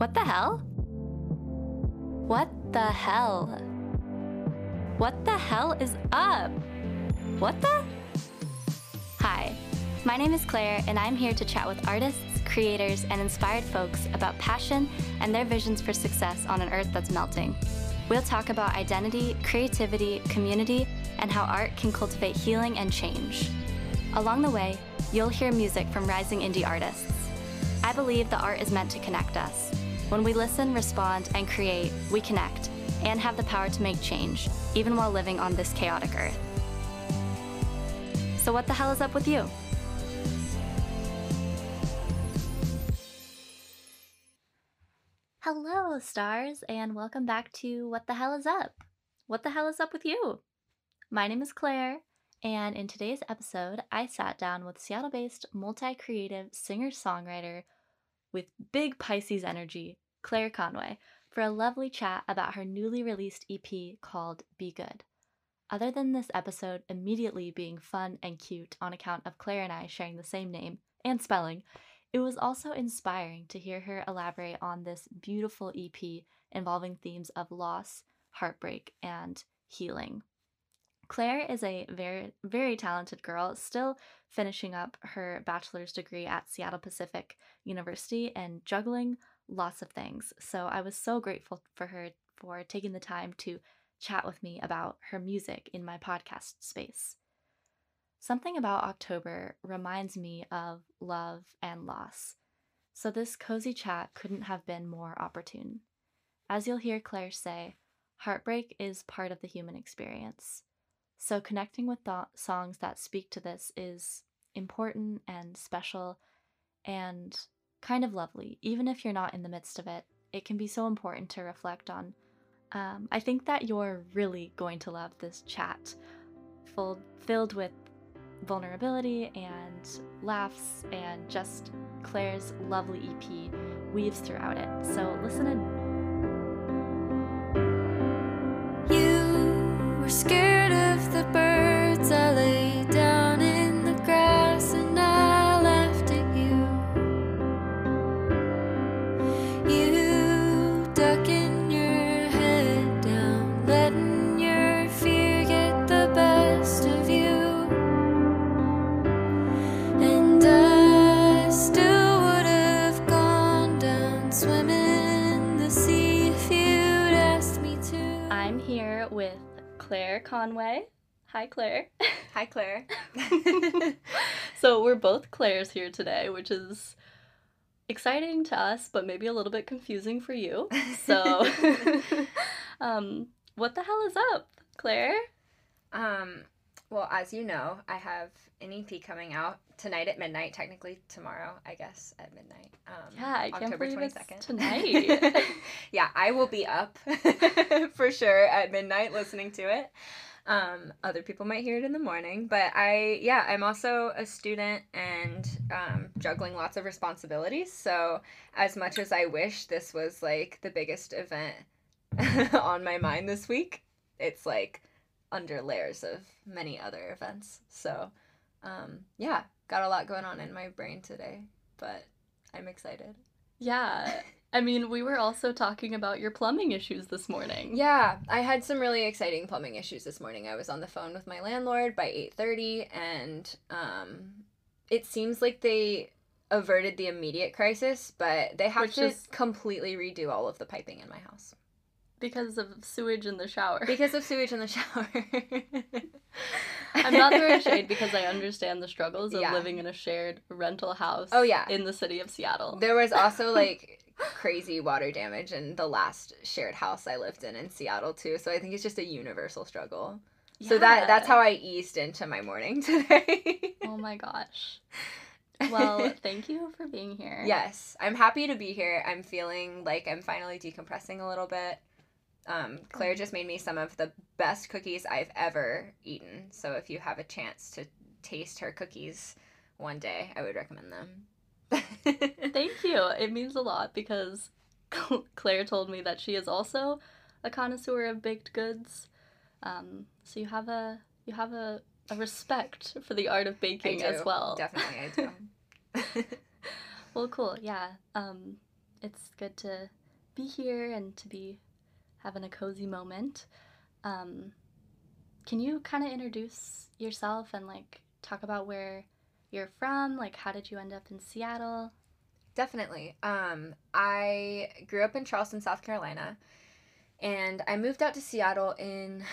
What the hell? What the hell? What the hell is up? What the? Hi, my name is Claire, and I'm here to chat with artists, creators, and inspired folks about passion and their visions for success on an earth that's melting. We'll talk about identity, creativity, community, and how art can cultivate healing and change. Along the way, you'll hear music from rising indie artists. I believe the art is meant to connect us. When we listen, respond, and create, we connect and have the power to make change, even while living on this chaotic earth. So, what the hell is up with you? Hello, stars, and welcome back to What the Hell is Up? What the hell is up with you? My name is Claire, and in today's episode, I sat down with Seattle based multi creative singer songwriter with big Pisces energy, Claire Conway, for a lovely chat about her newly released EP called Be Good. Other than this episode immediately being fun and cute on account of Claire and I sharing the same name and spelling, it was also inspiring to hear her elaborate on this beautiful EP involving themes of loss, heartbreak, and healing. Claire is a very, very talented girl, still finishing up her bachelor's degree at Seattle Pacific University and juggling lots of things. So I was so grateful for her for taking the time to chat with me about her music in my podcast space. Something about October reminds me of love and loss, so this cozy chat couldn't have been more opportune. As you'll hear Claire say, heartbreak is part of the human experience. So connecting with th- songs that speak to this is important and special and kind of lovely. Even if you're not in the midst of it, it can be so important to reflect on. Um, I think that you're really going to love this chat, full, filled with vulnerability and laughs, and just Claire's lovely EP weaves throughout it. So listen in. You were scared Conway. Hi, Claire. Hi, Claire. so we're both Claires here today, which is exciting to us, but maybe a little bit confusing for you. So, um, what the hell is up, Claire? um, well, as you know, I have an EP coming out tonight at midnight. Technically, tomorrow, I guess, at midnight. Um, Yeah, I can't October believe 22nd. it's tonight. yeah, I will be up for sure at midnight listening to it. Um, other people might hear it in the morning, but I, yeah, I'm also a student and um, juggling lots of responsibilities. So, as much as I wish this was like the biggest event on my mind this week, it's like under layers of many other events. So, um, yeah, got a lot going on in my brain today, but I'm excited. Yeah. I mean, we were also talking about your plumbing issues this morning. Yeah, I had some really exciting plumbing issues this morning. I was on the phone with my landlord by 8:30 and um it seems like they averted the immediate crisis, but they have Which to is- completely redo all of the piping in my house Because of sewage in the shower. because of sewage in the shower. I'm not throwing shade because I understand the struggles of Yeah. living in a shared rental house Oh, yeah. in the city of Seattle. There was also like crazy water damage in the last shared house I lived in in Seattle too. So I think it's just a universal struggle. So that that's how I eased into my morning today. Oh my gosh. Well, thank you for being here. yes, I'm happy to be here. I'm feeling like I'm finally decompressing a little bit. Um, Claire just made me some of the best cookies I've ever eaten. So if you have a chance to taste her cookies one day, I would recommend them. Thank you. It means a lot because Claire told me that she is also a connoisseur of baked goods. Um, so you have a you have a, a respect for the art of baking do. as well. Definitely, I do. Well, cool. Yeah. Um, it's good to be here and to be having a cozy moment. Um, can you kind of introduce yourself and like talk about where you're from? Like, how did you end up in Seattle? Definitely. Um, I grew up in Charleston, South Carolina, and I moved out to Seattle in,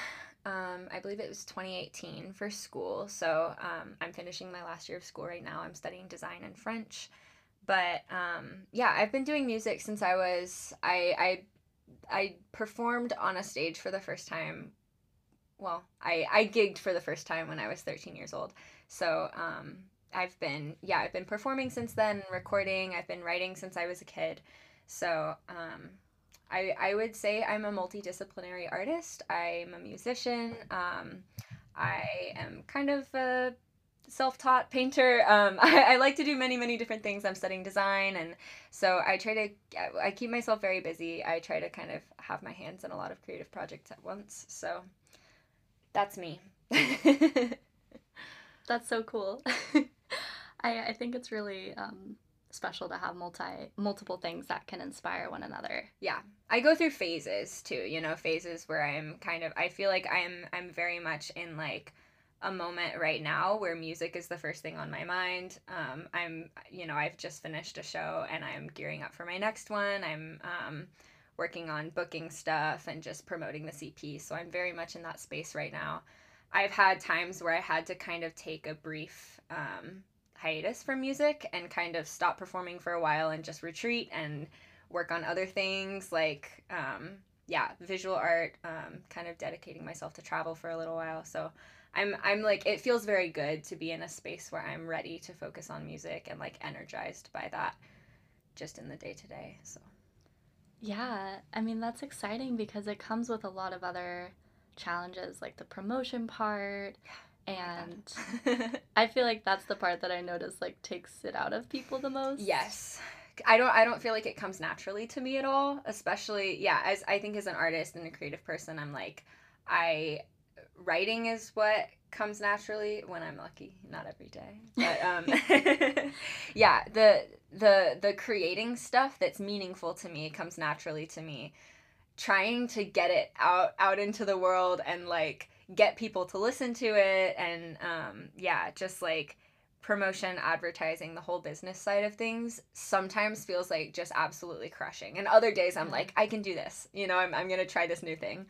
um, I believe it was 2018 for school. So um, I'm finishing my last year of school right now. I'm studying design and French. But um, yeah, I've been doing music since I was I I I performed on a stage for the first time. Well, I I gigged for the first time when I was 13 years old. So um, I've been yeah I've been performing since then, recording. I've been writing since I was a kid. So um, I I would say I'm a multidisciplinary artist. I'm a musician. Um, I am kind of a self-taught painter. Um, I, I, like to do many, many different things. I'm studying design, and so I try to. I keep myself very busy. I try to kind of have my hands in a lot of creative projects at once. So that's me. that's so cool. I I think it's really um, special to have multi multiple things that can inspire one another. Yeah. I go through phases too, you know, phases where I'm kind of I feel like I'm I'm very much in like a moment right now where music is the first thing on my mind. Um, I'm, you know, I've just finished a show and I'm gearing up for my next one. I'm um, working on booking stuff and just promoting the EP. So I'm very much in that space right now. I've had times where I had to kind of take a brief um, hiatus from music and kind of stop performing for a while and just retreat and work on other things like, um, yeah, visual art, um, kind of dedicating myself to travel for a little while. So I'm I'm like it feels very good to be in a space where I'm ready to focus on music and like energized by that just in the day to day. So yeah, I mean that's exciting because it comes with a lot of other challenges like the promotion part and I feel like that's the part that I notice like takes it out of people the most. Yes. I don't I don't feel like it comes naturally to me at all, especially yeah, as I think as an artist and a creative person, I'm like I writing is what comes naturally when I'm lucky, not every day. But um yeah, the the the creating stuff that's meaningful to me comes naturally to me. Trying to get it out out into the world and like get people to listen to it and um yeah, just like promotion, advertising, the whole business side of things sometimes feels like just absolutely crushing. And other days I'm like, I can do this. You know, I'm I'm going to try this new thing.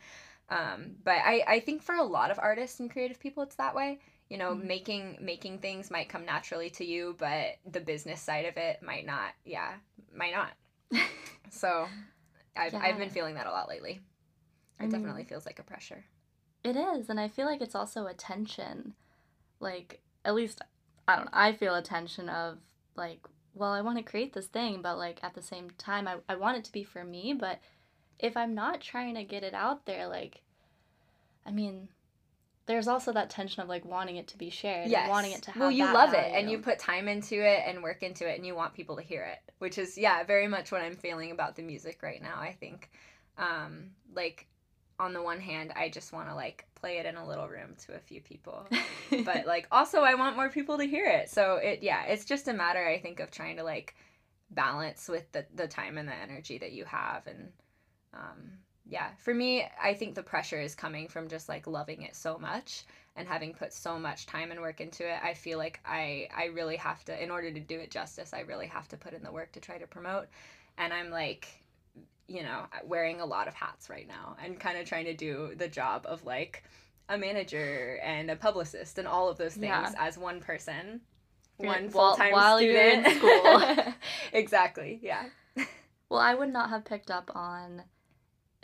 Um, but I, I think for a lot of artists and creative people, it's that way. You know, mm-hmm. making making things might come naturally to you, but the business side of it might not. Yeah, might not. so, I've yeah. I've been feeling that a lot lately. It I mean, definitely feels like a pressure. It is, and I feel like it's also a tension. Like at least I don't. Know, I feel a tension of like, well, I want to create this thing, but like at the same time, I I want it to be for me, but if I'm not trying to get it out there, like, I mean, there's also that tension of like wanting it to be shared yes. and wanting it to have well you love value. it and you put time into it and work into it and you want people to hear it which is yeah very much what i'm feeling about the music right now i think um like on the one hand i just want to like play it in a little room to a few people but like also i want more people to hear it so it yeah it's just a matter i think of trying to like balance with the the time and the energy that you have and um, yeah, for me, I think the pressure is coming from just like loving it so much and having put so much time and work into it. I feel like I I really have to in order to do it justice, I really have to put in the work to try to promote. And I'm like, you know, wearing a lot of hats right now and kind of trying to do the job of like a manager and a publicist and all of those things yeah. as one person, one full time student. school. exactly. Yeah. Well, I would not have picked up on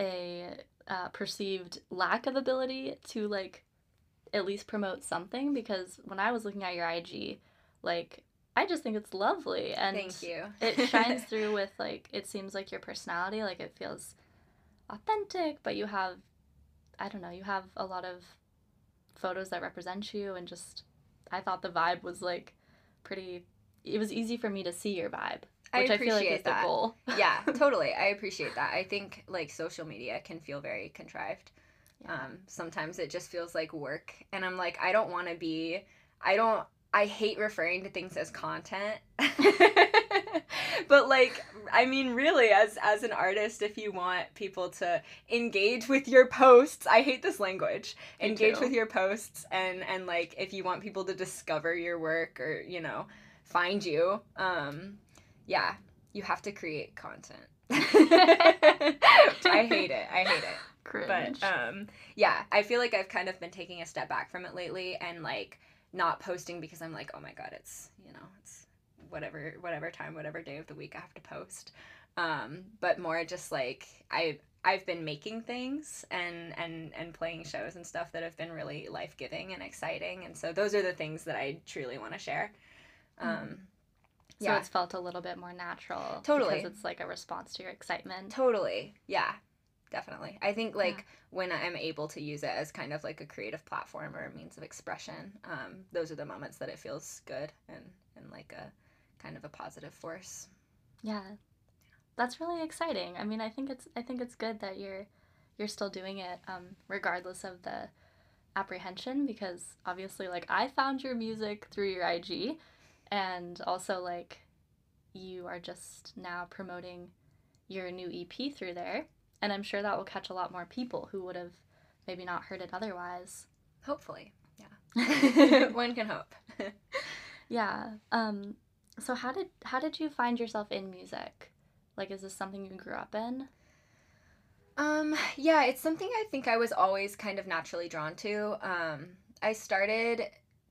a uh, perceived lack of ability to like at least promote something because when I was looking at your IG, like I just think it's lovely and thank you. it shines through with like it seems like your personality, like it feels authentic, but you have I don't know, you have a lot of photos that represent you and just I thought the vibe was like pretty it was easy for me to see your vibe which I, I feel like is that. the goal. yeah, totally. I appreciate that. I think like social media can feel very contrived. Yeah. Um, sometimes it just feels like work, and I'm like, I don't want to be. I don't. I hate referring to things as content. but like I mean really as as an artist if you want people to engage with your posts, I hate this language. Me engage too. with your posts and and like if you want people to discover your work or, you know, find you, um yeah, you have to create content. I hate it. I hate it Cringe. but um yeah i feel like i've kind of been taking a step back from it lately and like not posting because i'm like oh my god it's you know it's whatever whatever time whatever day of the week i have to post um but more just like i i've been making things and and and playing shows and stuff that have been really life-giving and exciting and so those are the things that i truly want to share um Mhm. So yeah it's felt a little bit more natural. Totally. Because it's like a response to your excitement. Totally. Yeah. Definitely. I think like when I'm able to use it as kind of like a creative platform or a means of expression, um, those are the moments that it feels good and, and like a kind of a positive force. Yeah. That's really exciting. I mean, I think it's I think it's good that you're you're still doing it um regardless of the apprehension because obviously like I found your music through your IG and also like you are just now promoting your new EP through there and I'm sure that will catch a lot more people who would have maybe not heard it otherwise. Hopefully. Yeah. One can hope. Yeah. Um so how did how did you find yourself in music? Like is this something you grew up in? Um, yeah, it's something I think I was always kind of naturally drawn to. Um, I started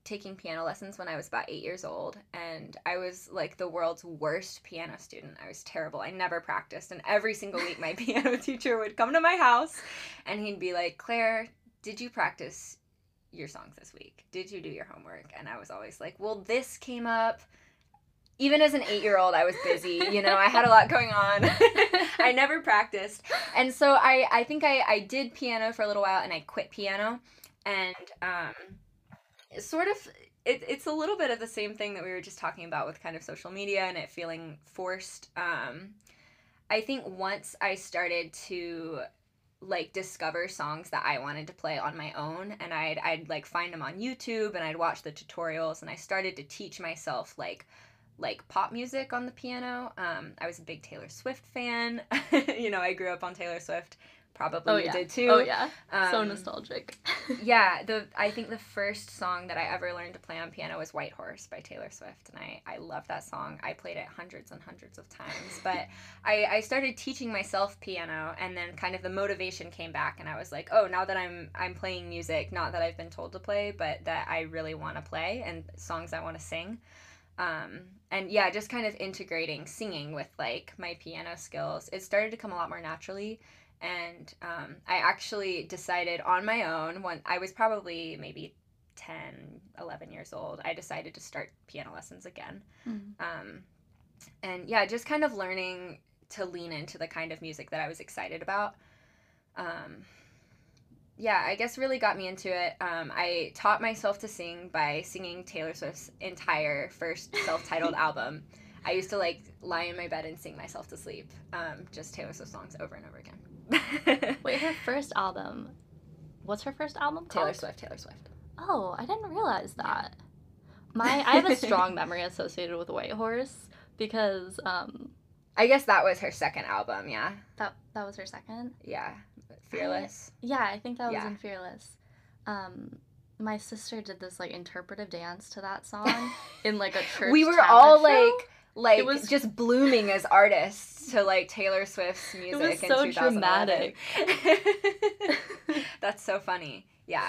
taking piano lessons when I was about eight years old, and I was like the world's worst piano student. I was terrible. I never practiced, and every single week my piano teacher would come to my house and he'd be like, Claire, did you practice your songs this week? Did you do your homework? And I was always like, well, this came up. Even as an eight year old, I was busy. You know, I had a lot going on. I never practiced. And so I, I think I, I did piano for a little while and I quit piano. And um, sort of, it, it's a little bit of the same thing that we were just talking about with kind of social media and it feeling forced. Um, I think once I started to like discover songs that I wanted to play on my own and I'd I'd like find them on YouTube and I'd watch the tutorials and I started to teach myself like like pop music on the piano. Um, I was a big Taylor Swift fan. you know, I grew up on Taylor Swift. Probably Oh you yeah. did too. Oh yeah. so Um, nostalgic. yeah, the I think the first song that I ever learned to play on piano was White Horse by Taylor Swift, and I I love that song. I played it hundreds and hundreds of times, but I I started teaching myself piano, and then kind of the motivation came back, and I was like, oh, now that I'm I'm playing music, not that I've been told to play, but that I really want to play and songs I want to sing. Um, and yeah, just kind of integrating singing with like my piano skills. It started to come a lot more naturally and um, i actually decided on my own when i was probably maybe 10 11 years old i decided to start piano lessons again. Mhm. um, and yeah just kind of learning to lean into the kind of music that i was excited about. Um, yeah i guess really got me into it. Um, i taught myself to sing by singing taylor swift's entire first self-titled album. I used to like lie in my bed and sing myself to sleep um, just taylor swift songs over and over again Wait, her first album. What's her first album called? taylor swift taylor swift Oh, I didn't realize that. My I have a strong memory associated with White Horse because um i guess that was her second album yeah that that was her second. yeah fearless Yeah, I think that was Yeah. in Fearless. Um my sister did this like interpretive dance to that song in like a church. we were all show. like like It was- just blooming as artists to like Taylor Swift's music it was in so 2011. That's so funny. Yeah.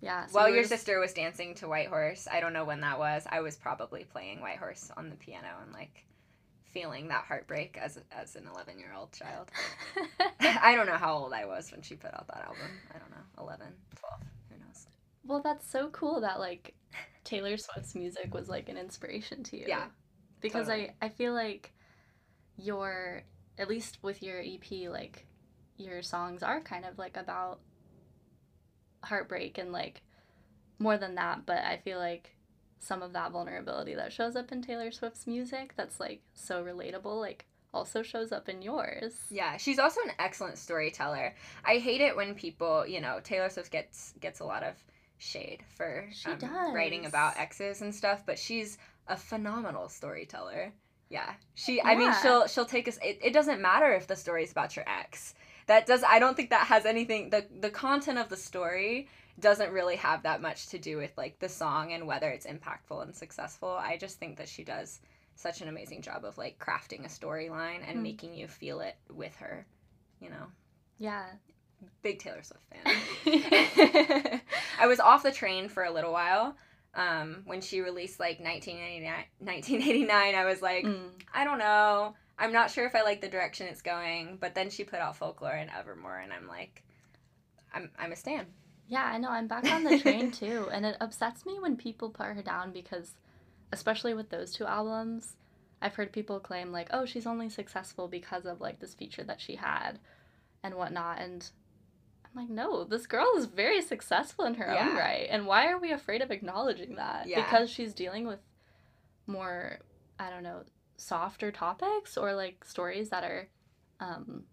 Yeah. so While your just- sister was dancing to White Horse, I don't know when that was. I was probably playing White Horse on the piano and like feeling that heartbreak as as an 11 year old child. I don't know how old I was when she put out that album. I don't know, 11, 12, who knows. well, that's so cool that like Taylor Swift's music was like an inspiration to you. Yeah, Because totally. I I feel like your at least with your EP like your songs are kind of like about heartbreak and like more than that, but I feel like some of that vulnerability that shows up in Taylor Swift's music that's like so relatable like also shows up in yours. Yeah, she's also an excellent storyteller. I hate it when people, you know, Taylor Swift gets gets a lot of shade for She um, writing about exes and stuff, but she's a phenomenal storyteller. Yeah, she. I mean, she'll she'll take us. It, it doesn't matter if the story's about your ex. That does. I don't think that has anything. the The content of the story doesn't really have that much to do with like the song and whether it's impactful and successful. I just think that she does such an amazing job of like crafting a storyline and Mm. making you feel it with her. You know, Yeah. big Taylor Swift fan. I was off the train for a little while. Um, when she released like 1989, 1989, I was like, Mm. I don't know. I'm not sure if I like the direction it's going. But then she put out Folklore and Evermore, and I'm like, I'm I'm a stan. Yeah, I know. I'm back on the train too, and it upsets me when people put her down because, especially with those two albums, I've heard people claim like, "Oh, she's only successful because of like this feature that she had, and whatnot." And I'm like, no, this girl is very successful in her own right, and why are we afraid of acknowledging that? Yeah. Because she's dealing with more, I don't know, softer topics or like stories that are. um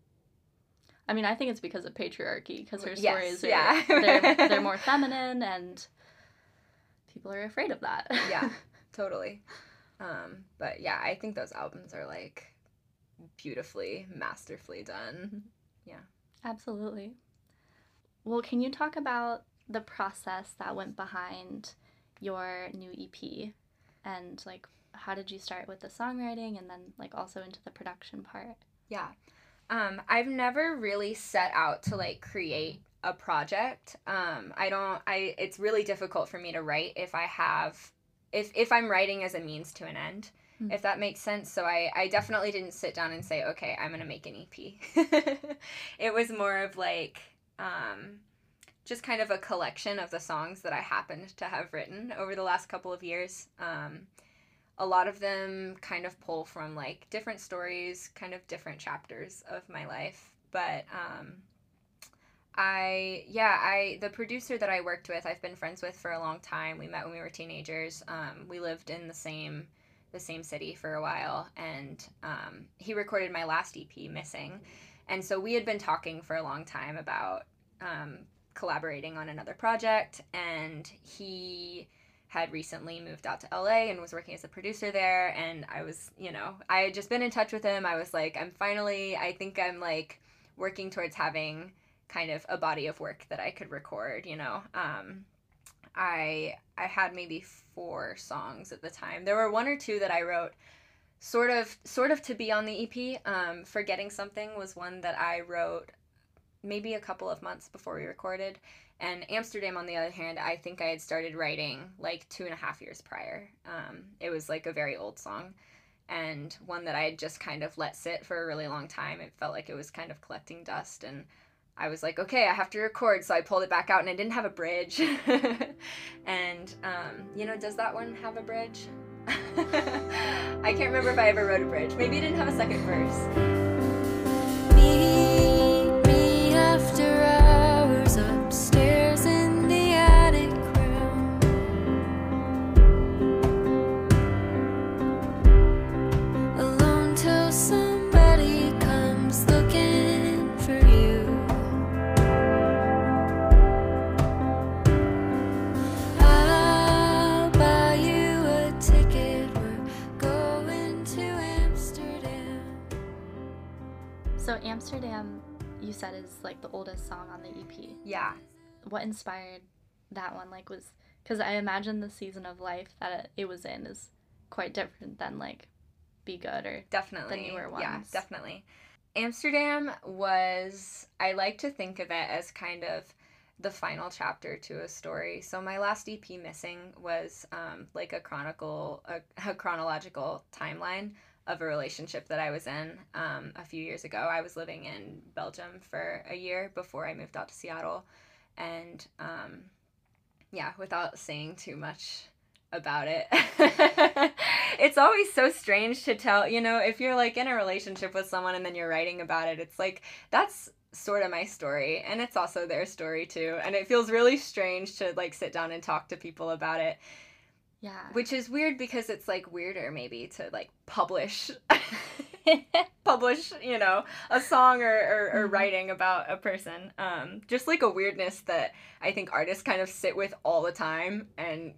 I mean, I think it's because of patriarchy, because her Yes, stories are yeah. they're they're more feminine and people are afraid of that. Yeah. totally. Um, but yeah, I think those albums are like beautifully, masterfully done. Yeah. Absolutely. Well, can you talk about the process that went behind your new EP and like how did you start with the songwriting and then like also into the production part? Yeah. Um, I've never really set out to like create a project. Um, I don't I it's really difficult for me to write if I have if if I'm writing as a means to an end. Hmm. If that makes sense. So I I definitely didn't sit down and say, "Okay, I'm going to make an EP." it was more of like um just kind of a collection of the songs that I happened to have written over the last couple of years. Um, a lot of them kind of pull from like different stories, kind of different chapters of my life. But um, I, yeah, I, the producer that I worked with, I've been friends with for a long time. We met when we were teenagers. Um, we lived in the same, the same city for a while, and um, he recorded my last EP, Missing. And so we had been talking for a long time about um, collaborating on another project, and he had recently moved out to LA and was working as a producer there. And I was, you know, I had just been in touch with him. I was like, I'm finally, I think I'm like working towards having kind of a body of work that I could record, you know. Um, I I had maybe four songs at the time. There were one or two that I wrote sort of sort of to be on the EP. Um, Forgetting Something was one that I wrote maybe a couple of months before we recorded. And Amsterdam, on the other hand, I think I had started writing like two and a half years prior. Um, it was like a very old song and one that I had just kind of let sit for a really long time. It felt like it was kind of collecting dust. And I was like, okay, I have to record. So I pulled it back out and I didn't have a bridge. and, um, you know, does that one have a bridge? I can't remember if I ever wrote a bridge. Maybe it didn't have a second verse. What inspired that one? Like was because I imagine the season of life that it was in is quite different than like Be Good or definitely newer yeah ones. definitely amsterdam was i like to think of it as kind of the final chapter to a story so my last ep missing was um, like a chronicle a, a chronological timeline of a relationship that i was in um, a few years ago i was living in belgium for a year before i moved out to seattle and um, yeah without saying too much about it. it's always so strange to tell, you know, if you're like in a relationship with someone and then you're writing about it, it's like that's sort of my story and it's also their story too. And it feels really strange to like sit down and talk to people about it, yeah. which is weird because it's like weirder maybe to like publish publish, you know, a song or, or, or Mhm. writing about a person. Um, just like a weirdness that I think artists kind of sit with all the time and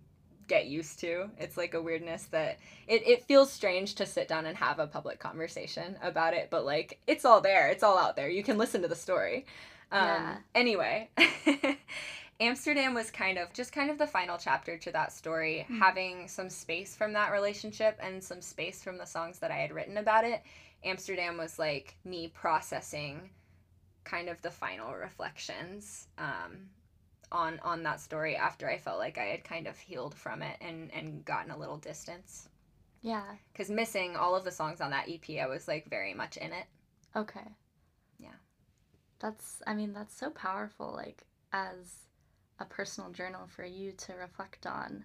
get used to. It's like a weirdness that it, it feels strange to sit down and have a public conversation about it, but like it's all there. It's all out there. You can listen to the story. Um, Yeah. Anyway, Amsterdam was kind of just kind of the final chapter to that story, Mm. having some space from that relationship and some space from the songs that I had written about it. Amsterdam was like me processing kind of the final reflections um, on on that story after I felt like I had kind of healed from it and and gotten a little distance. yeah. Because missing all of the songs on that EP, I was like very much in it. Okay. Yeah. That's, I mean, that's so powerful, like, as a personal journal for you to reflect on,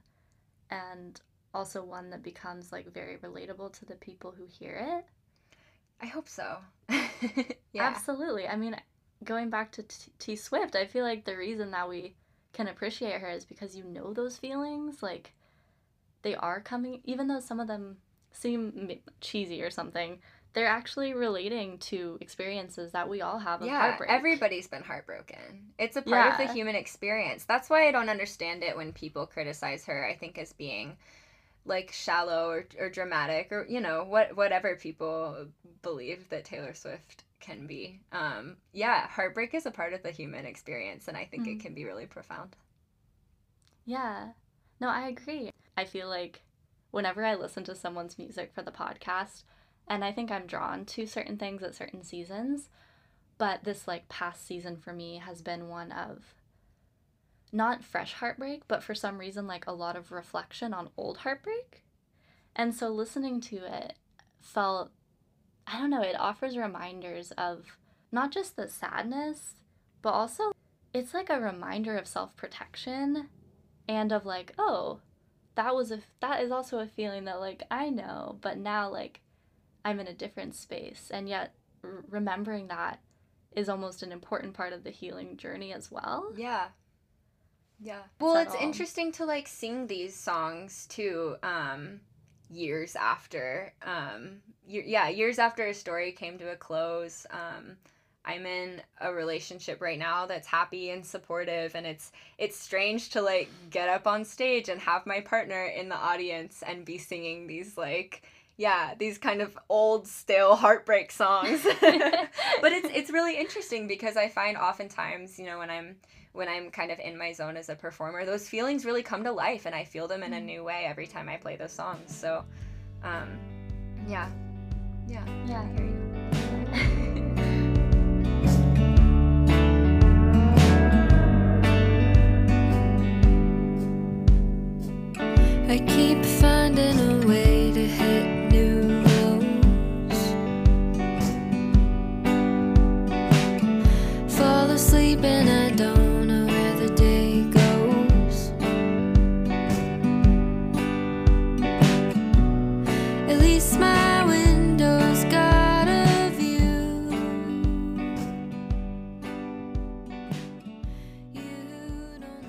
and also one that becomes, like, very relatable to the people who hear it. I hope so. yeah. Absolutely. I mean, going back to T-, T Swift, I feel like the reason that we can appreciate her is because you know those feelings. Like, they are coming, even though some of them seem cheesy or something, they're actually relating to experiences that we all have of yeah, heartbreak. everybody's been heartbroken. It's a part of the human experience. That's why I don't understand it when people criticize her. I think as being like shallow or, or dramatic or you know what whatever people believe that Taylor Swift can be. Um, yeah, heartbreak is a part of the human experience, and I think Mhm. it can be really profound. Yeah. No, I agree. I feel like whenever I listen to someone's music for the podcast, and I think I'm drawn to certain things at certain seasons, but this like past season for me has been one of not fresh heartbreak, but for some reason like a lot of reflection on old heartbreak. And so listening to it felt I don't know, it offers reminders of not just the sadness, but also it's like a reminder of self-protection and of like oh that was a that is also a feeling that like i know but now like i'm in a different space and yet r- remembering that is almost an important part of the healing journey as well Yeah. Yeah. Well, it's Subtle. interesting to like sing these songs too um years after um y- yeah, years after a story came to a close. Um I'm in a relationship right now that's happy and supportive and it's it's strange to like get up on stage and have my partner in the audience and be singing these like yeah, these kind of old stale heartbreak songs. but it's it's really interesting because I find oftentimes, you know, when I'm when I'm kind of in my zone as a performer, those feelings really come to life and I feel them in a Mm. new way every time I play those songs. So um yeah. Yeah. yeah I hear you. I keep finding a way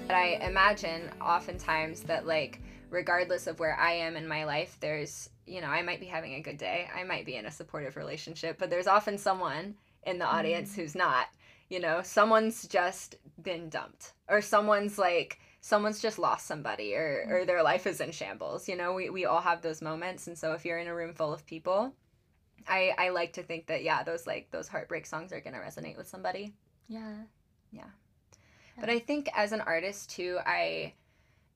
But I imagine oftentimes that like regardless of where I am in my life, there's you know, I might be having a good day. I might be in a supportive relationship, but there's often someone in the mm-hmm. audience who's not. You know, someone's just been dumped or someone's like someone's just lost somebody or mm-hmm. or their life is in shambles. You know, we we all have those moments and so if you're in a room full of people, I I like to think that yeah, those like those heartbreak songs are going to resonate with somebody. Yeah. Yeah But I think as an artist too, I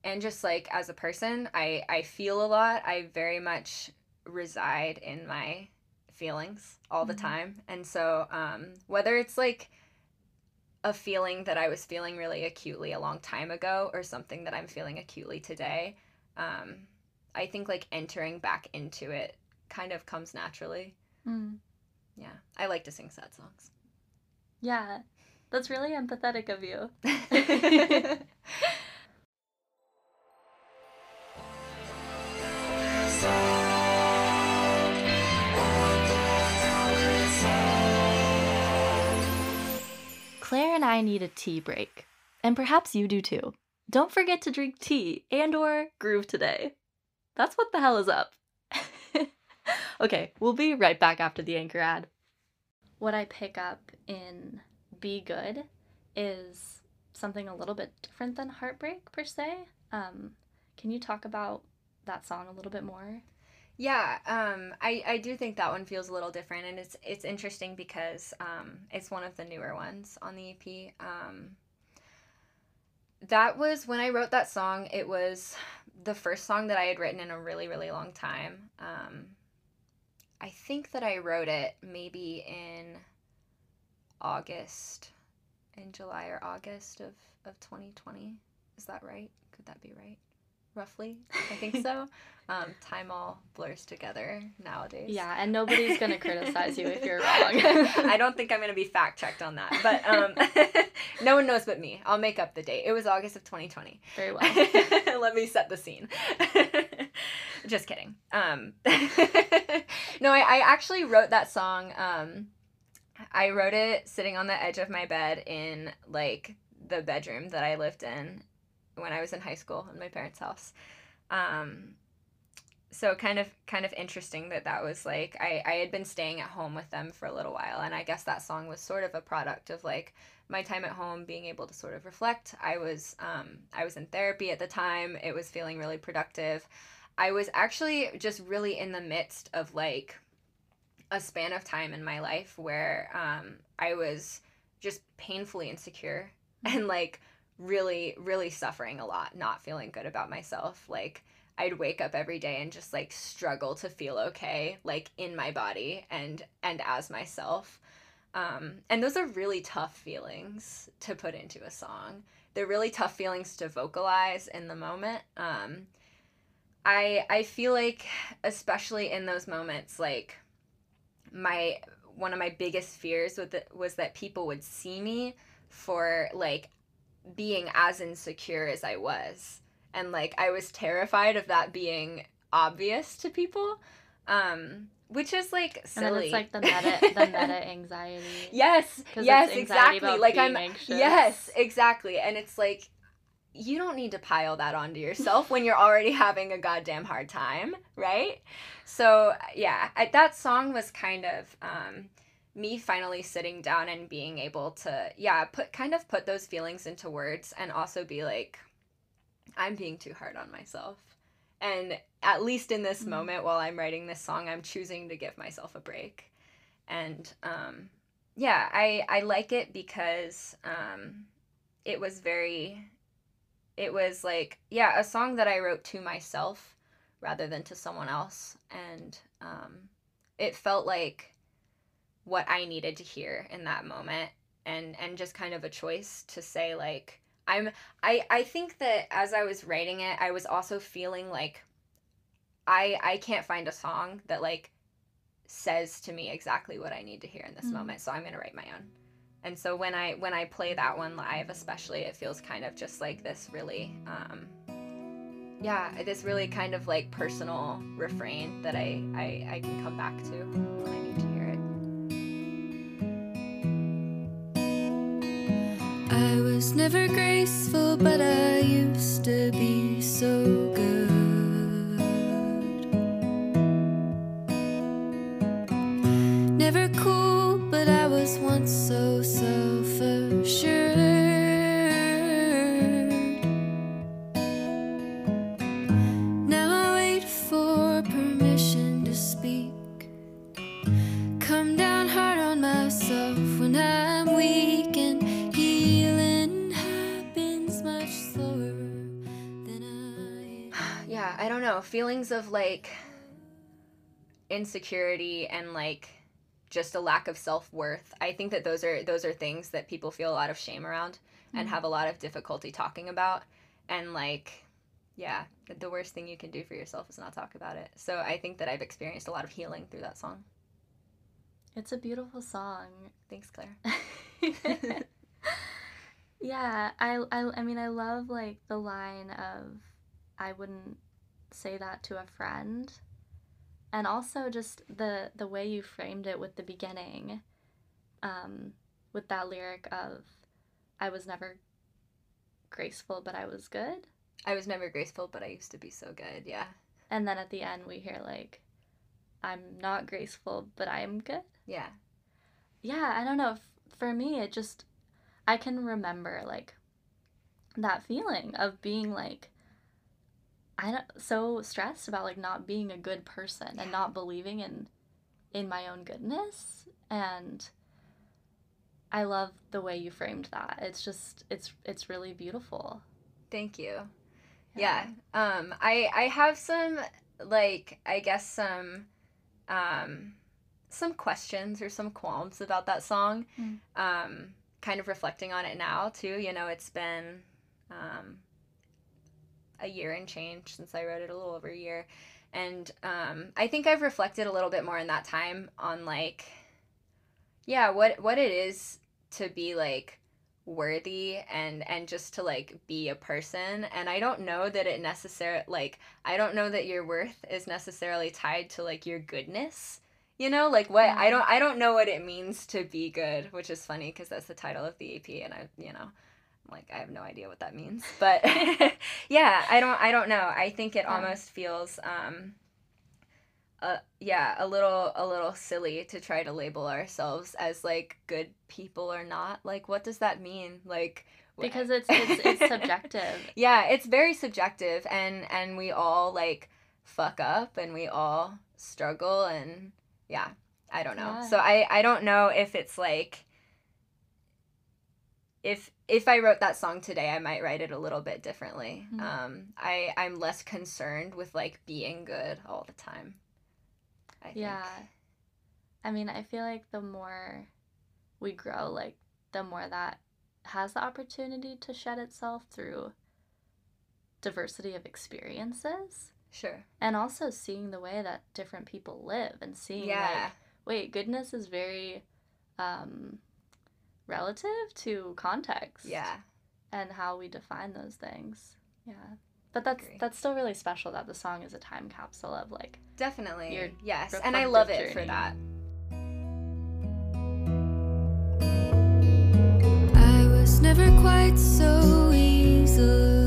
and just like as a person, I I feel a lot. I very much reside in my feelings all the Mhm. time. And so um whether it's like a feeling that I was feeling really acutely a long time ago or something that I'm feeling acutely today, um I think like entering back into it kind of comes naturally. Mm. Yeah. I like to sing sad songs. yeah that's really empathetic of you Claire and I need a tea break, and perhaps you do too. Don't forget to drink tea and or groove today. That's what the hell is up. Okay, we'll be right back after the anchor ad. What I pick up in Be Good is something a little bit different than heartbreak per se. Um, can you talk about that song a little bit more? Yeah, um, I, I do think that one feels a little different, and it's it's interesting because um, it's one of the newer ones on the EP. Um, that was when I wrote that song. It was the first song that I had written in a really really long time. Um, I think that I wrote it maybe in August, in July or August of of twenty twenty. Is that right? Could that be right? Roughly, I think so. um, time all blurs together nowadays. Yeah, and nobody's gonna criticize you if you're wrong. I don't think I'm gonna be fact checked on that, but um, no one knows but me. I'll make up the date. It was August of 2020. Very well. Let me set the scene. Just kidding. Um, no, I, I actually wrote that song. I wrote it sitting on the edge of my bed in like the bedroom that I lived in when I was in high school in my parents' house. Um, so kind of kind of interesting that that was like I, I had been staying at home with them for a little while and i guess that song was sort of a product of like my time at home being able to sort of reflect. I was um, i was in therapy at the time. It was feeling really productive. I was actually just really in the midst of like a span of time in my life where um, i was just painfully insecure and like really really suffering a lot not feeling good about myself like I'd wake up every day and just like struggle to feel okay, like in my body and and as myself. Um, and those are really tough feelings to put into a song. They're really tough feelings to vocalize in the moment. Um, I I feel like especially in those moments, like my one of my biggest fears with it was that people would see me for like being as insecure as I was and like I was terrified of that being obvious to people. Um which is like silly. And it's like the meta the meta anxiety. yes. Yes, exactly. Like I'm anxious. Yes, exactly. And it's like you don't need to pile that onto yourself when you're already having a goddamn hard time, right? So, yeah, I, that song was kind of um me finally sitting down and being able to yeah, put kind of put those feelings into words and also be like I'm being too hard on myself. And at least in this mm-hmm. moment while I'm writing this song, I'm choosing to give myself a break. And um, yeah, I, I like it because um, it was very, it was like, yeah, a song that I wrote to myself rather than to someone else. And um, it felt like what I needed to hear in that moment and and just kind of a choice to say like I'm I I think that as I was writing it, I was also feeling like I I can't find a song that like says to me exactly what I need to hear in this mm. moment, so I'm going to write my own. And so when I when I play that one live, especially, it feels kind of just like this really um yeah, this really kind of like personal refrain that I I, I can come back to when I need to hear it. I was never graceful, but I used to be so good. Like insecurity and like just a lack of self-worth. I think that those are those are things that people feel a lot of shame around mm-hmm. and have a lot of difficulty talking about and like yeah, the worst thing you can do for yourself is not talk about it. So I think that I've experienced a lot of healing through that song. It's a beautiful song. Thanks, Claire. yeah, I, I, I mean, I love like the line of, I wouldn't say that to a friend. And also just the, the way you framed it with the beginning, um, with that lyric of, I was never graceful, but I was good. I was never graceful, but I used to be so good. Yeah. And then at the end, we hear like, I'm not graceful, but I am good. Yeah. Yeah, I don't know. For me, it just I can remember like that feeling of being like I don't so stressed about like not being a good person and not believing in in my own goodness and I love the way you framed that. It's just it's it's really beautiful. Thank you. Yeah. Um I I have some like I guess some um some questions or some qualms about that song. Mm. Um kind of reflecting on it now too. You know, it's been um a year and change since I wrote it a little over a year. And um I think I've reflected a little bit more in that time on like yeah, what what it is to be like worthy and and just to like be a person and i don't know that it necessarily like i don't know that your worth is necessarily tied to like your goodness you know like what i Mm. don't i don't know what it means to be good which is funny because that's the title of the EP and i you know like i have no idea what that means but yeah i don't i don't know i think it Yeah. almost feels um uh, yeah, a little a little silly to try to label ourselves as like good people or not. Like, what does that mean? Like, Because it's it's, it's subjective. yeah, it's very subjective, and and we all like fuck up, and we all struggle, and yeah, I don't know. Yeah. So I I don't know if it's like if if I wrote that song today, I might write it a little bit differently. Mhm. Um, I I'm less concerned with like being good all the time. I think. Yeah. I mean, I feel like the more we grow, like the more that has the opportunity to shed itself through diversity of experiences Sure. and also seeing the way that different people live and seeing Yeah. like wait, goodness is very um relative to context Yeah. and how we define those things. Yeah. But that's that's still really special that the song is a time capsule of like Definitely. Your yes. And I love reflective it for that. I was never quite so easily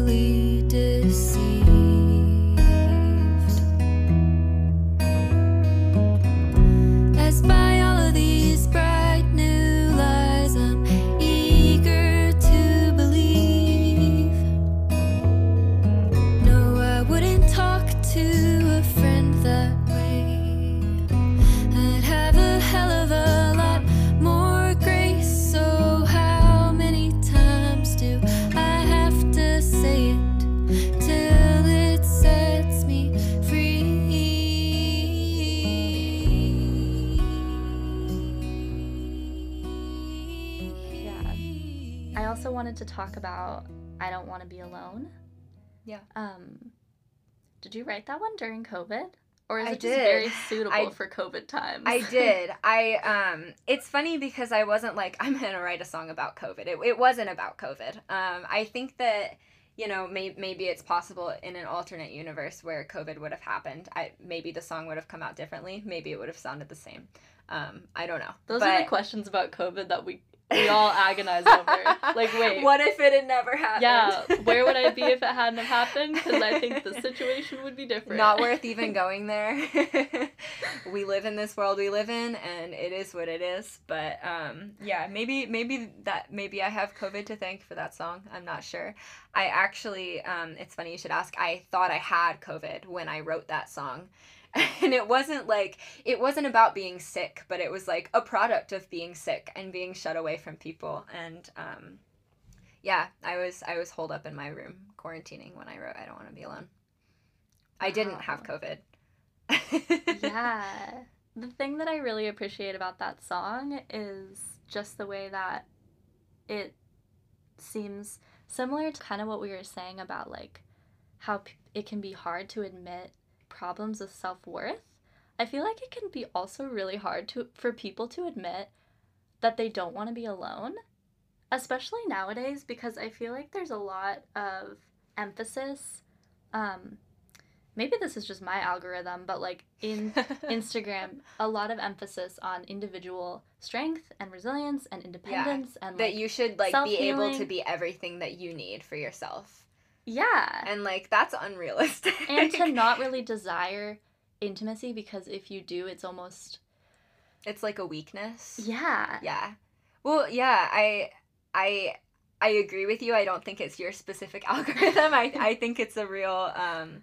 to talk about I don't want to be alone. Yeah. Um did you write that one during COVID? Or is I it just very suitable I- for COVID times? I did. I um it's funny because I wasn't like I'm going to write a song about COVID. It it wasn't about COVID. Um I think that you know, may, maybe it's possible in an alternate universe where COVID would have happened. I maybe the song would have come out differently. Maybe it would have sounded the same. Um, I don't know. Those are the questions about COVID that we we all agonize over. Like, wait. What if it had never happened? Yeah, where would I be if it hadn't have happened? Because I think the situation would be different. Not worth even going there. we live in this world we live in, and it is what it is. But um, yeah, maybe maybe that maybe I have COVID to thank for that song. I'm not sure. I actually, um, it's funny you should ask. I thought I had COVID when I wrote that song. And it wasn't like it wasn't about being sick, but it was like a product of being sick and being shut away from people. And um, yeah, I was I was holed up in my room quarantining when I wrote I don't want to be alone. I didn't have COVID. yeah. The thing that I really appreciate about that song is just the way that it seems similar to kind of what we were saying about like how p- it can be hard to admit problems of self-worth. I feel like it can be also really hard to for people to admit that they don't want to be alone, especially nowadays because I feel like there's a lot of emphasis um maybe this is just my algorithm, but like in Instagram, a lot of emphasis on individual strength and resilience and independence and that you should like be able to be everything that you need for yourself. Yeah, And like that's unrealistic. and to not really desire intimacy because if you do, it's almost It's like a weakness. yeah. Yeah. Well, yeah, I I I agree with you. I don't think it's your specific algorithm. I I think it's a real um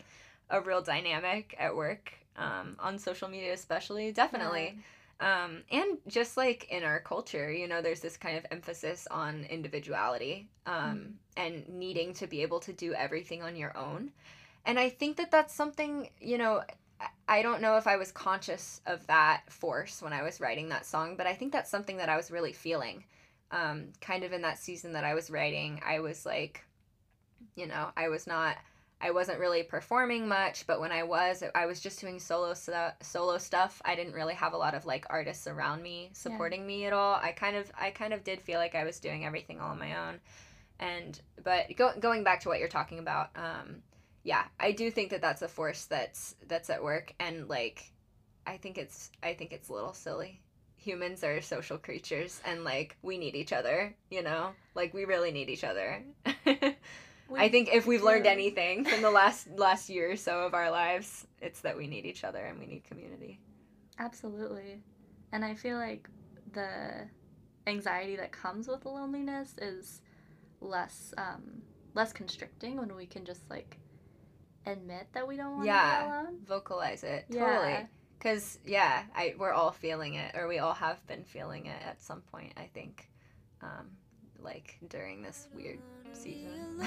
a real dynamic at work um on social media especially. Definitely. Um and just like in our culture, you know, there's this kind of emphasis on individuality um and needing to be able to do everything on your own. And I think that that's something, you know, I- I don't know if I was conscious of that force when I was writing that song, but I think that's something that I was really feeling. Um, kind of in that season that I was writing, I was like, you know, I was not, I wasn't really performing much, but when I was, I was just doing solo stu- solo stuff. I didn't really have a lot of like artists around me supporting me at all. I kind of, I kind of did feel like I was doing everything all on my own. And but go, going back to what you're talking about, um, yeah, I do think that that's a force that's that's at work, and like, I think it's I think it's a little silly. Humans are social creatures, and like we need each other. You know, like we really need each other. I think if we've learned anything from the last last year or so of our lives, it's that we need each other and we need community. Absolutely. And I feel like the anxiety that comes with loneliness is less um less constricting when we can just like admit that we don't want to be alone. Vocalize it Yeah. totally. Cause yeah, I we're all feeling it, or we all have been feeling it at some point. I think, um, like during this weird season.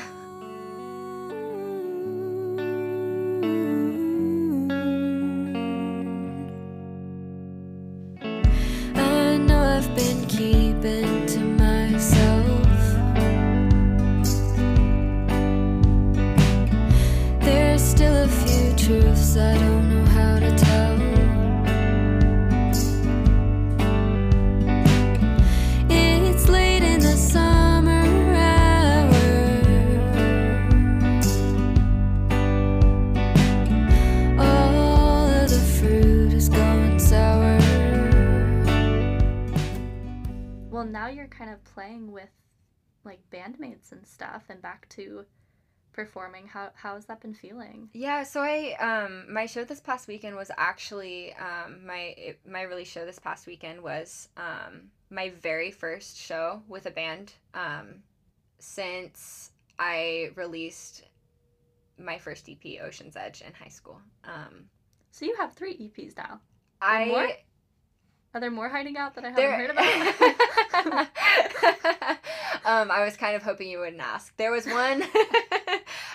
Bandmates and stuff and back to performing. How how has that been feeling? Yeah, so I um my show this past weekend was actually um my it- my release show this past weekend was um my very first show with a band um since I released my first EP Ocean's Edge in high school. Um So you have three EPs now. I more? Are there more hiding out that I haven't there heard about? um, I was kind of hoping you wouldn't ask. There was one.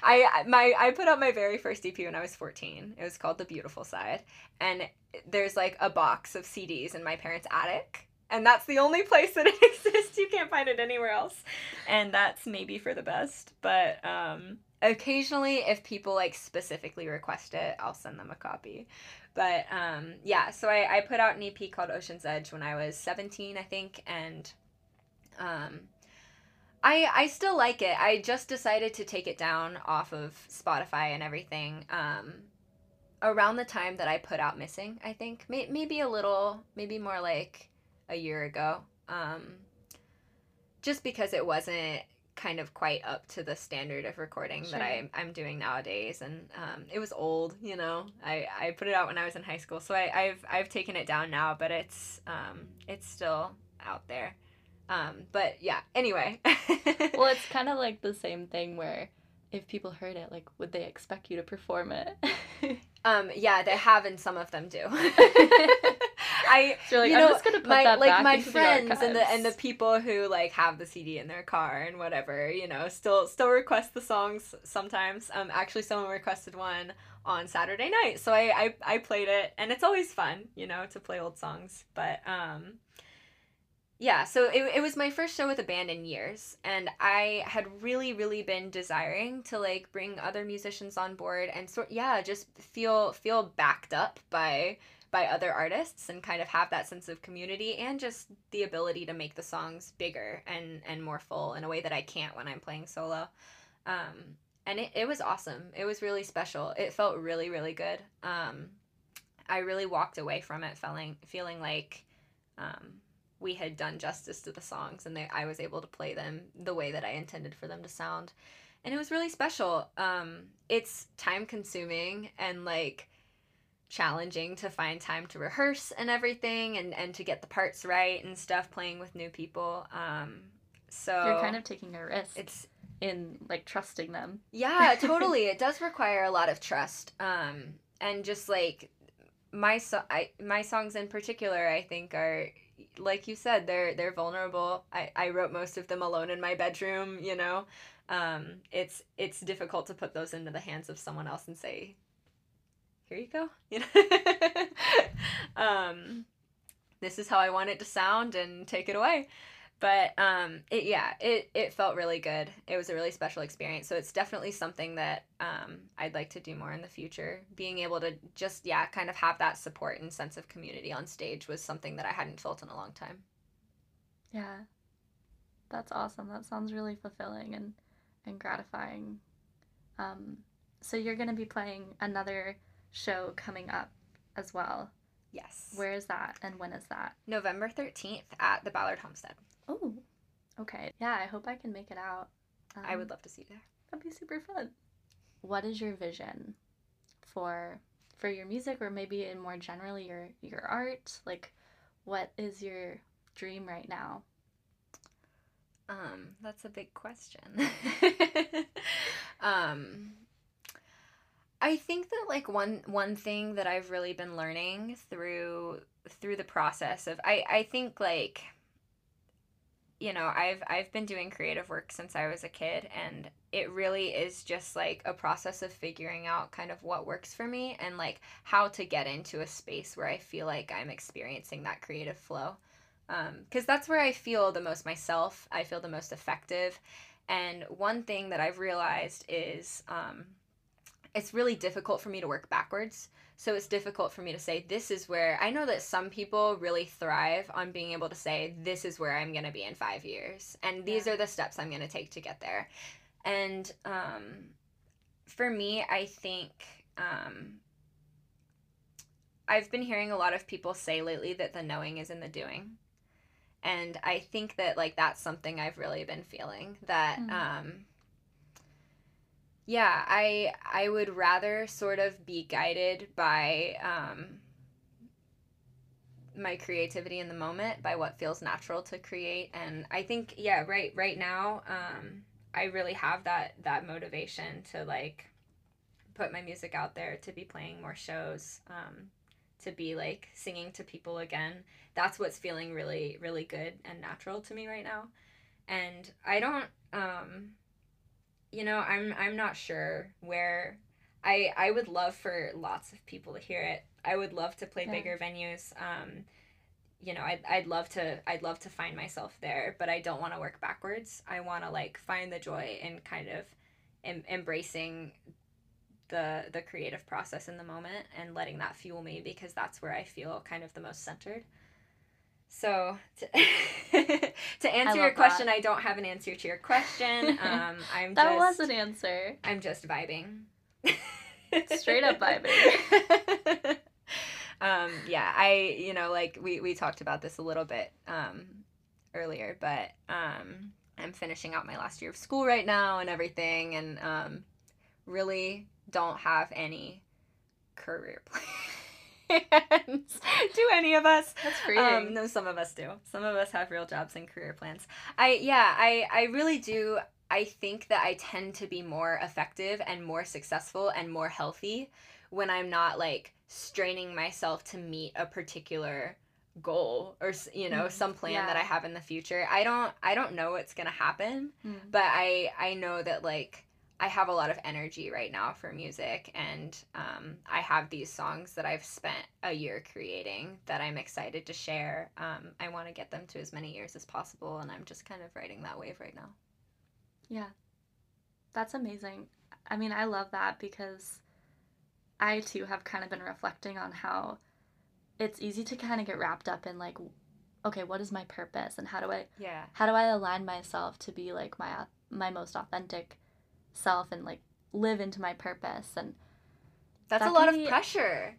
I my I put out my very first EP when I was fourteen. It was called The Beautiful Side, and there's like a box of CDs in my parents' attic, and that's the only place that it exists. You can't find it anywhere else, and that's maybe for the best. But um, occasionally, if people like specifically request it, I'll send them a copy. But um, yeah, so I, I put out an EP called Ocean's Edge when I was 17, I think, and um, I I still like it. I just decided to take it down off of Spotify and everything um, around the time that I put out Missing, I think. May- maybe a little, maybe more like a year ago. Um, just because it wasn't kind of quite up to the standard of recording that Sure. I, I'm doing nowadays. And um, it was old you know? I, I put it out when I was in high school. So I, I've I've taken it down now but it's um, it's still out there. Um, but yeah anyway. Well, it's kind of like the same thing where if people heard it, like, would they expect you to perform it? um, yeah they have and some of them do I So like, you I'm know, just gonna put my that like my into the friends and the and the people who like have the CD in their car and whatever, you know, still still request the songs sometimes. Um, actually, someone requested one on Saturday night, so I I, I played it, and it's always fun, you know, to play old songs. But um, yeah, so it it was my first show with a band in years, and I had really really been desiring to like bring other musicians on board and sort yeah just feel feel backed up by by other artists and kind of have that sense of community and just the ability to make the songs bigger and and more full in a way that I can't when I'm playing solo. Um, and it, it was awesome. It was really special. It felt really really good. Um, I really walked away from it feeling feeling like um, we had done justice to the songs and they, I was able to play them the way that I intended for them to sound. And it was really special. Um, it's time consuming and like challenging to find time to rehearse and everything and, and to get the parts right and stuff playing with new people. Um, so You're kind of taking a risk it's in like trusting them. yeah, totally. it does require a lot of trust. Um, and just like my so- I, my songs in particular, I think are like you said, they're they're vulnerable. I, I wrote most of them alone in my bedroom. You know, um, it's it's difficult to put those into the hands of someone else and say, "Here you go." You know, um, this is how I want it to sound, and take it away but um it yeah it it felt really good it was a really special experience so it's definitely something that um i'd like to do more in the future being able to just yeah kind of have that support and sense of community on stage was something that i hadn't felt in a long time Yeah. That's awesome. That sounds really fulfilling and and gratifying. Um so you're going to be playing another show coming up as well. yes Where is that and when is that? november 13th at the ballard homestead Oh. Okay. Yeah, I hope I can make it out. i Um, would love to see you there That'd be super fun. What is your vision for for your music or maybe in more generally your your art? Like what is your dream right now? Um, that's a big question. um, I think that like one one thing that I've really been learning through through the process of I I think like you know, I've I've been doing creative work since I was a kid and it really is just like a process of figuring out kind of what works for me and like how to get into a space where I feel like I'm experiencing that creative flow because that's where I feel the most myself. I feel the most effective. And one thing that I've realized is um, it's really difficult for me to work backwards. So it's difficult for me to say, this is where I know that some people really thrive on being able to say, this is where I'm going to be in five years. And these Yeah. are the steps I'm going to take to get there. And um, for me, I think. Um, I've been hearing a lot of people say lately that the knowing is in the doing and i think that like that's something i've really been feeling that Mm. um yeah i i would rather sort of be guided by um my creativity in the moment by what feels natural to create and i think yeah right right now um i really have that that motivation to like put my music out there to be playing more shows um to be like singing to people again. That's what's feeling really really good and natural to me right now. And i don't um you know i'm i'm not sure where i i would love for lots of people to hear it i would love to play Yeah. bigger venues um you know I'd, I'd love to i'd love to find myself there but i don't want to work backwards i want to like find the joy in kind of em- embracing the the creative process in the moment and letting that fuel me because that's where I feel kind of the most centered. So to, to answer your question, that. I don't have an answer to your question. Um, I'm That just was an answer. I'm just vibing. Straight up vibing. um, yeah, I you know like we we talked about this a little bit um, earlier, but um, I'm finishing out my last year of school right now and everything, and um, really don't have any career plans. Do any of us? That's Um, no, some of us do. Some of us have real jobs and career plans. I yeah, I I really do. I think that I tend to be more effective and more successful and more healthy when I'm not like straining myself to meet a particular goal or you know Mm, some plan yeah. that I have in the future. I don't I don't know what's going to happen, Mm. but I I know that like I have a lot of energy right now for music, and um, I have these songs that I've spent a year creating that I'm excited to share. Um, I want to get them to as many ears as possible, and I'm just kind of riding that wave right now. Yeah. That's amazing. I mean, I love that because I too have kind of been reflecting on how it's easy to kind of get wrapped up in like okay, what is my purpose and how do I Yeah. how do I align myself to be like my my most authentic self and like live into my purpose and That's That a lot can of pressure.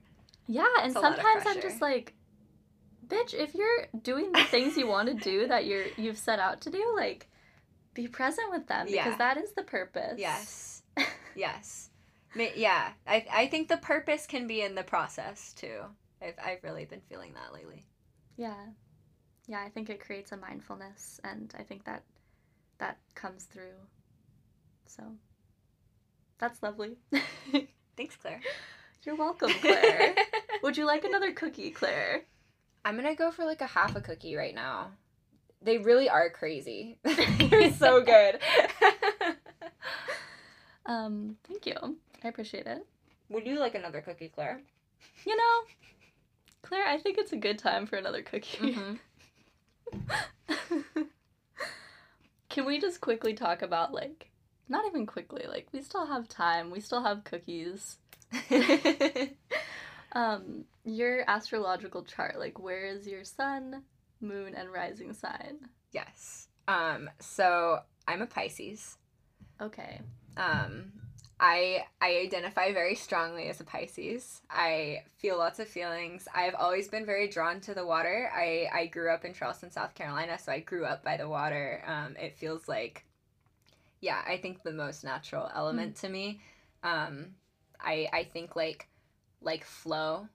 yeah, and It's a lot of sometimes I'm just like bitch, if you're doing the things you want to do that you're you've set out to do, like be present with them because Yeah. that is the purpose. Yes. yes. Ma- yeah, I I think the purpose can be in the process too. I've I've really been feeling that lately. Yeah. Yeah, I think it creates a mindfulness and I think that that comes through. So that's lovely. Thanks, Claire. You're welcome, Claire. Would you like another cookie, Claire? I'm gonna go for like a half a cookie right now. They really are crazy. They're so good. Um, thank you. I appreciate it. Would you like another cookie, Claire? You know, Claire, I think it's a good time for another cookie. Can we just quickly talk about like not even quickly, like we still have time, we still have cookies. Um, your astrological chart, like where is your sun, moon, and rising sign? yes. Um. So I'm a Pisces. Okay. Um. I I identify very strongly as a Pisces. I feel lots of feelings. I've always been very drawn to the water. I I grew up in Charleston, South Carolina, so I grew up by the water. Um, it feels like, yeah, I think the most natural element to me. Um, I I think like like flow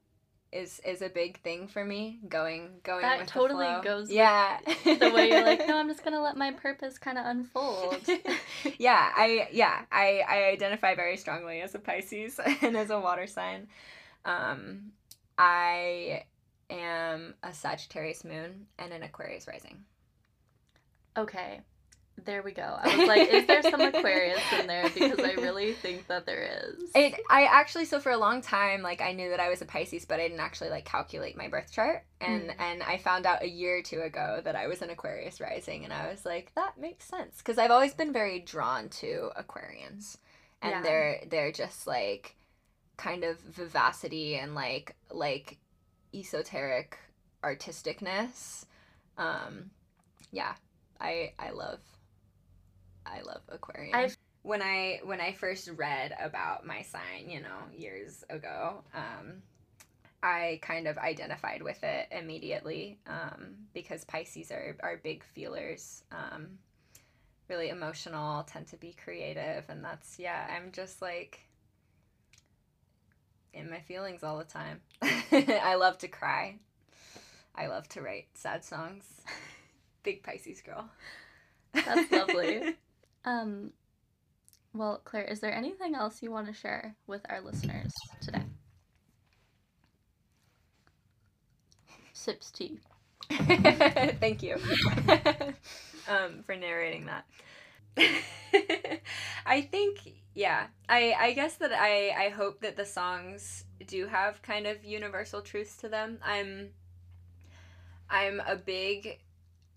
is is a big thing for me. Going going That with the totally flow. goes yeah The way you're like, no, I'm just gonna let my purpose kind of unfold. yeah, I yeah, I I identify very strongly as a Pisces and as a water sign. Um I am a Sagittarius moon and an Aquarius rising. Okay, there we go. I was like, is there some Aquarius in there? Because I really think that there is. It I actually so for a long time like I knew that I was a Pisces but I didn't actually like calculate my birth chart and Mm. and I found out a year or two ago that I was an Aquarius rising and I was like that makes sense cuz I've always been very drawn to Aquarians and Yeah. they're they're just like kind of vivacity and like like esoteric artisticness um yeah I I love I love Aquarius I've- when I when I first read about my sign, you know, years ago, um, I kind of identified with it immediately um, because Pisces are are big feelers, um, really emotional, tend to be creative, and that's yeah. I'm just like in my feelings all the time. I love to cry. I love to write sad songs. Big Pisces girl. That's lovely. Um, well, Claire, is there anything else you want to share with our listeners today? Sips tea. Thank you um, for narrating that. I think, yeah, I, I guess that I, I hope that the songs do have kind of universal truths to them. I'm I'm a big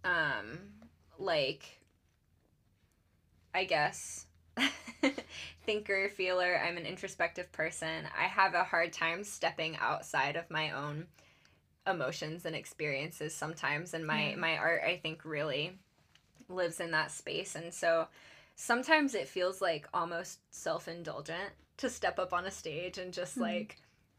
um like I guess thinker, feeler. I'm an introspective person. I have a hard time stepping outside of my own emotions and experiences sometimes and my my art I think really lives in that space and so sometimes it feels like almost self-indulgent to step up on a stage and just Mhm. like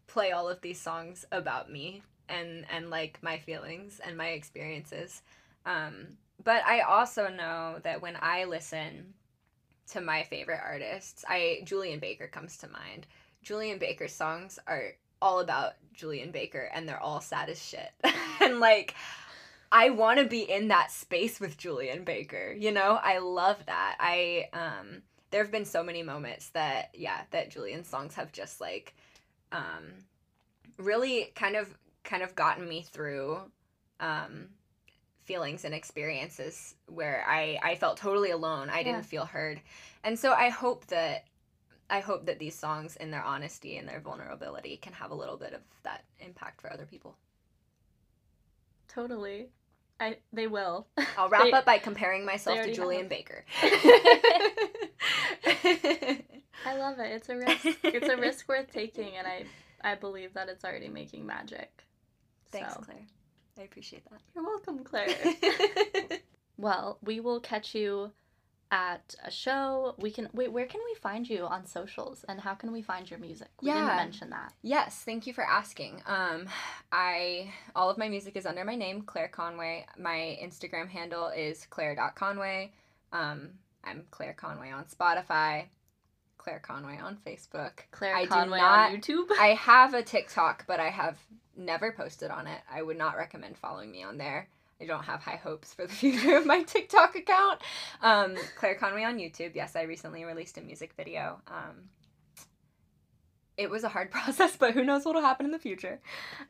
play all of these songs about me and and like my feelings and my experiences um but I also know that when I listen to my favorite artists, I Julien Baker comes to mind. Julien Baker's songs are all about Julien Baker and they're all sad as shit. and like I want to be in that space with Julien Baker. You know, I love that. I um there have been so many moments that yeah, that Julien's songs have just like um really kind of kind of gotten me through um feelings and experiences where I I felt totally alone. I Yeah. didn't feel heard. And so I hope that I hope that these songs in their honesty and their vulnerability can have a little bit of that impact for other people. Totally. I they will. I'll wrap They- up by comparing myself to Julien have. Baker. I love it. It's a risk. It's a risk worth taking, and I I believe that it's already making magic. Thanks, So, Claire. I appreciate that. You're welcome, Claire. well, we will catch you at a show. We can wait. Where can we find you on socials, and how can we find your music? We didn't mention that. Yes, thank you for asking. Um, I all of my music is under my name, Claire Conway. My Instagram handle is claire.conway. Um, I'm Claire Conway on Spotify, Claire Conway on Facebook. Claire I do Conway not- on YouTube. I have a TikTok, but I have never posted on it. I would not recommend following me on there. I don't have high hopes for the future of my TikTok account. Um, Claire Conway on YouTube. Yes, I recently released a music video. Um, it was a hard process, but who knows what'll happen in the future.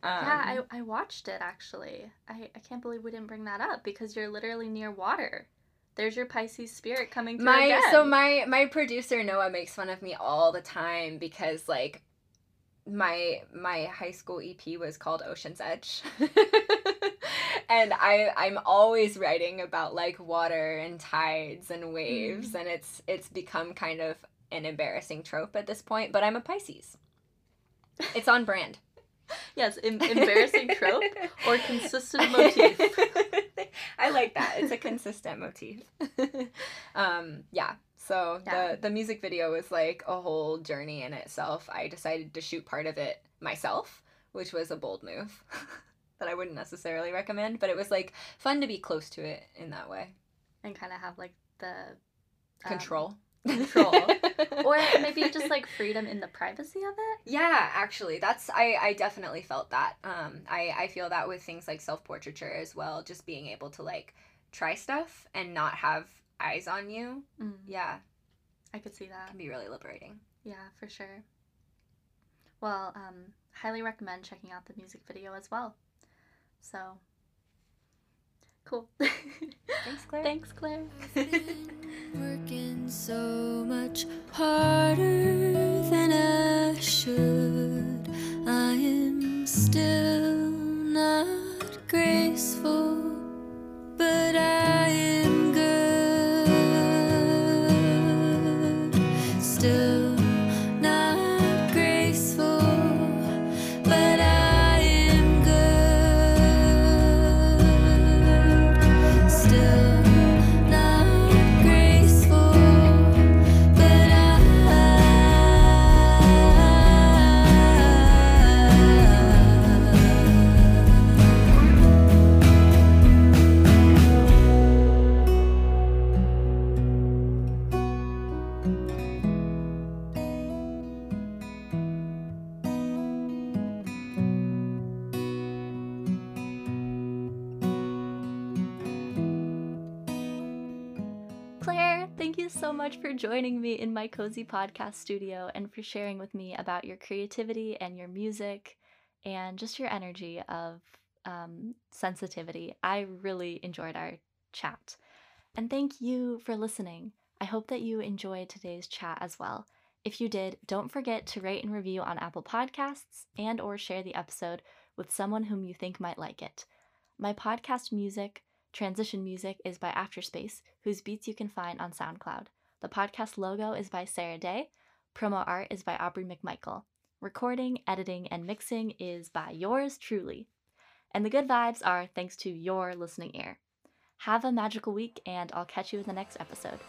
Um, yeah, I, I watched it actually. I, I can't believe we didn't bring that up because you're literally near water. There's your Pisces spirit coming through my again. so my my producer Noah makes fun of me all the time because like my my high school EP was called Ocean's Edge. and I I'm always writing about like water and tides and waves and it's it's become kind of an embarrassing trope at this point, but I'm a Pisces. It's on brand. yes, em- embarrassing trope or consistent motif. I like that. It's a consistent motif. um, yeah. So Yeah. the the music video was like a whole journey in itself. I decided to shoot part of it myself, which was a bold move that I wouldn't necessarily recommend, but it was like fun to be close to it in that way. and kind of have like the um, Control. control. or maybe just like freedom in the privacy of it. Yeah, actually, that's I I definitely felt that. Um, I I feel that with things like self portraiture as well, just being able to like try stuff and not have eyes on you. Mm, Yeah, I could see that. can be really liberating. Yeah, for sure. Well, um, highly recommend checking out the music video as well. So, cool. Thanks, Claire. Thanks, Claire. Working so much harder than I should. I am still not graceful, but I for joining me in my cozy podcast studio and for sharing with me about your creativity and your music and just your energy of um, sensitivity. I really enjoyed our chat. And thank you for listening. I hope that you enjoyed today's chat as well. If you did, don't forget to rate and review on Apple Podcasts and or share the episode with someone whom you think might like it. My podcast music Transition music is by Afterspace, whose beats you can find on SoundCloud. The podcast logo is by Sarah Day. Promo art is by Aubrey McMichael. Recording, editing, and mixing is by yours truly. And the good vibes are thanks to your listening ear. Have a magical week, and I'll catch you in the next episode.